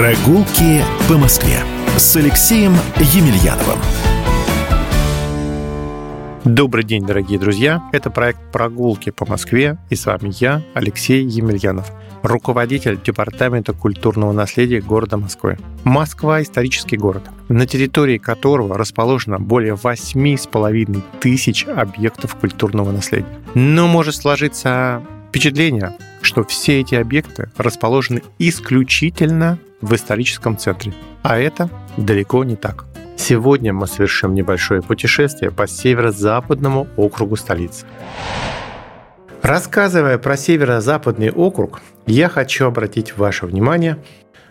Прогулки по Москве с Алексеем Емельяновым. Добрый день, дорогие друзья. Это проект «Прогулки по Москве» и с вами я, Алексей Емельянов, руководитель Департамента культурного наследия города Москвы. Москва – исторический город, на территории которого расположено более 8,5 тысяч объектов культурного наследия. Но может сложиться впечатление, что все эти объекты расположены исключительно в историческом центре. А это далеко не так. Сегодня мы совершим небольшое путешествие по северо-западному округу столицы. Рассказывая про северо-западный округ, я хочу обратить ваше внимание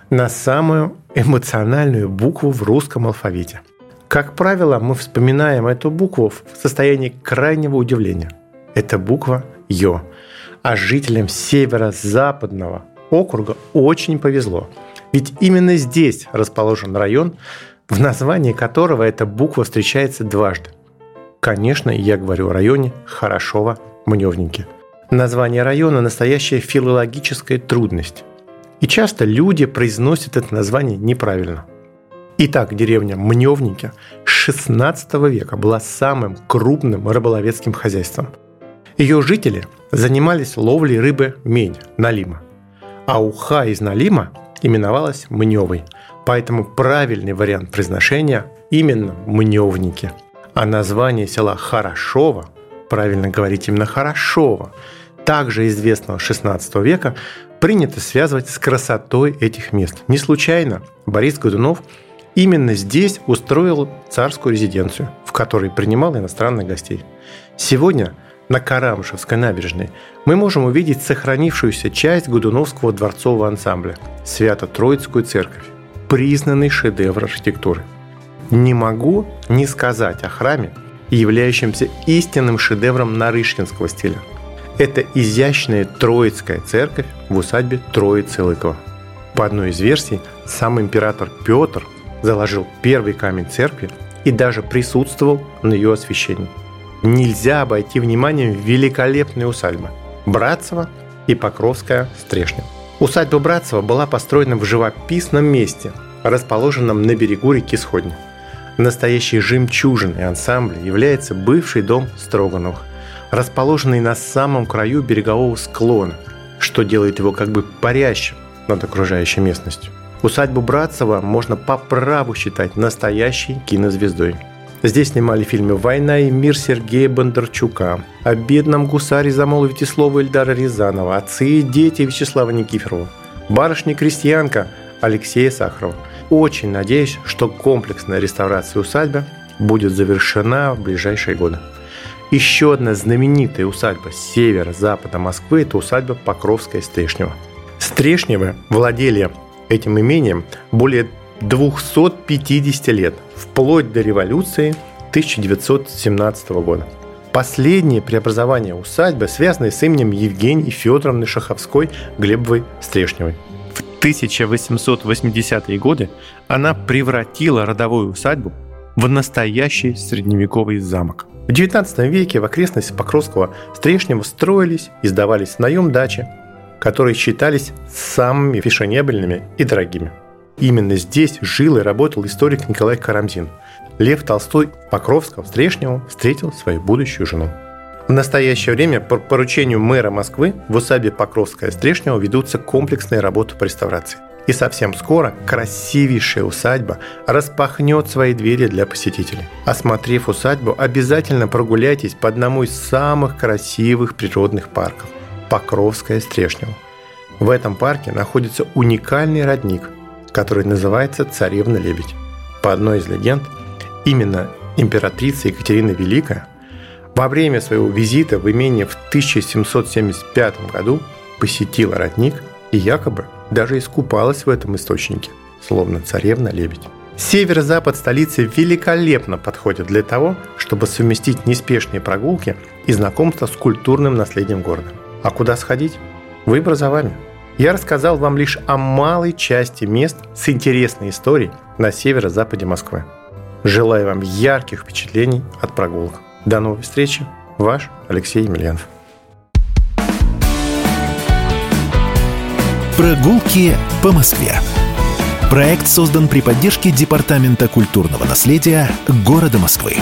на самую эмоциональную букву в русском алфавите. Как правило, мы вспоминаем эту букву в состоянии крайнего удивления. Это буква Ё. А жителям северо-западного округа очень повезло. Ведь именно здесь расположен район, в названии которого эта буква встречается дважды. Конечно, я говорю о районе Хорошово-Мневники. Название района – настоящая филологическая трудность. И часто люди произносят это название неправильно. Итак, деревня Мневники с XVI века была самым крупным рыболовецким хозяйством. Ее жители занимались ловлей рыбы мень, налима. А уха из налима именовалась Мневой, поэтому правильный вариант произношения именно Мневники. А название села Хорошово, правильно говорить именно Хорошово, также известного XVI века, принято связывать с красотой этих мест. Не случайно Борис Годунов именно здесь устроил царскую резиденцию, в которой принимал иностранных гостей. Сегодня – на Карамышевской набережной мы можем увидеть сохранившуюся часть Годуновского дворцового ансамбля – Свято-Троицкую церковь, признанный шедевр архитектуры. Не могу не сказать о храме, являющемся истинным шедевром нарышкинского стиля. Это изящная Троицкая церковь в усадьбе Троицы Лыкова. По одной из версий, сам император Петр заложил первый камень церкви и даже присутствовал на ее освящении – нельзя обойти вниманием великолепные усадьбы – Братцево и Покровская Стрешня. Усадьба Братцева была построена в живописном месте, расположенном на берегу реки Сходни. Настоящей жемчужиной ансамбля является бывший дом Строгановых, расположенный на самом краю берегового склона, что делает его как бы парящим над окружающей местностью. Усадьбу Братцева можно по праву считать настоящей кинозвездой – Здесь снимали фильмы «Война и мир» Сергея Бондарчука, о бедном гусаре Замола Витислава Ильдара Рязанова, отцы и дети Вячеслава Никифорова, барышня-крестьянка Алексея Сахарова. Очень надеюсь, что комплексная реставрация усадьбы будет завершена в ближайшие годы. Еще одна знаменитая усадьба севера-запада Москвы – это усадьба Покровская Стрешнева. Стрешневы владели этим имением более 250 лет, вплоть до революции 1917 года. Последнее преобразование усадьбы связано с именем Евгении Федоровны Шаховской Глебовой Стрешневой. В 1880-е годы она превратила родовую усадьбу в настоящий средневековый замок. В XIX веке в окрестностях Покровского Стрешнева строились и сдавались наем дачи, которые считались самыми фешенебельными и дорогими. Именно здесь жил и работал историк Николай Карамзин. Лев Толстой в Покровском, Стрешневом встретил свою будущую жену. В настоящее время по поручению мэра Москвы в усадьбе Покровская Стрешнева ведутся комплексные работы по реставрации. И совсем скоро красивейшая усадьба распахнет свои двери для посетителей. Осмотрев усадьбу, обязательно прогуляйтесь по одному из самых красивых природных парков – Покровская Стрешнева. В этом парке находится уникальный родник – который называется «Царевна-лебедь». По одной из легенд, именно императрица Екатерина Великая во время своего визита в имение в 1775 году посетила родник и якобы даже искупалась в этом источнике, словно царевна-лебедь. Северо-запад столицы великолепно подходит для того, чтобы совместить неспешные прогулки и знакомство с культурным наследием города. А куда сходить? Выбор за вами – я рассказал вам лишь о малой части мест с интересной историей на северо-западе Москвы. Желаю вам ярких впечатлений от прогулок. До новой встречи. Ваш Алексей Емельянов. Прогулки по Москве. Проект создан при поддержке Департамента культурного наследия города Москвы.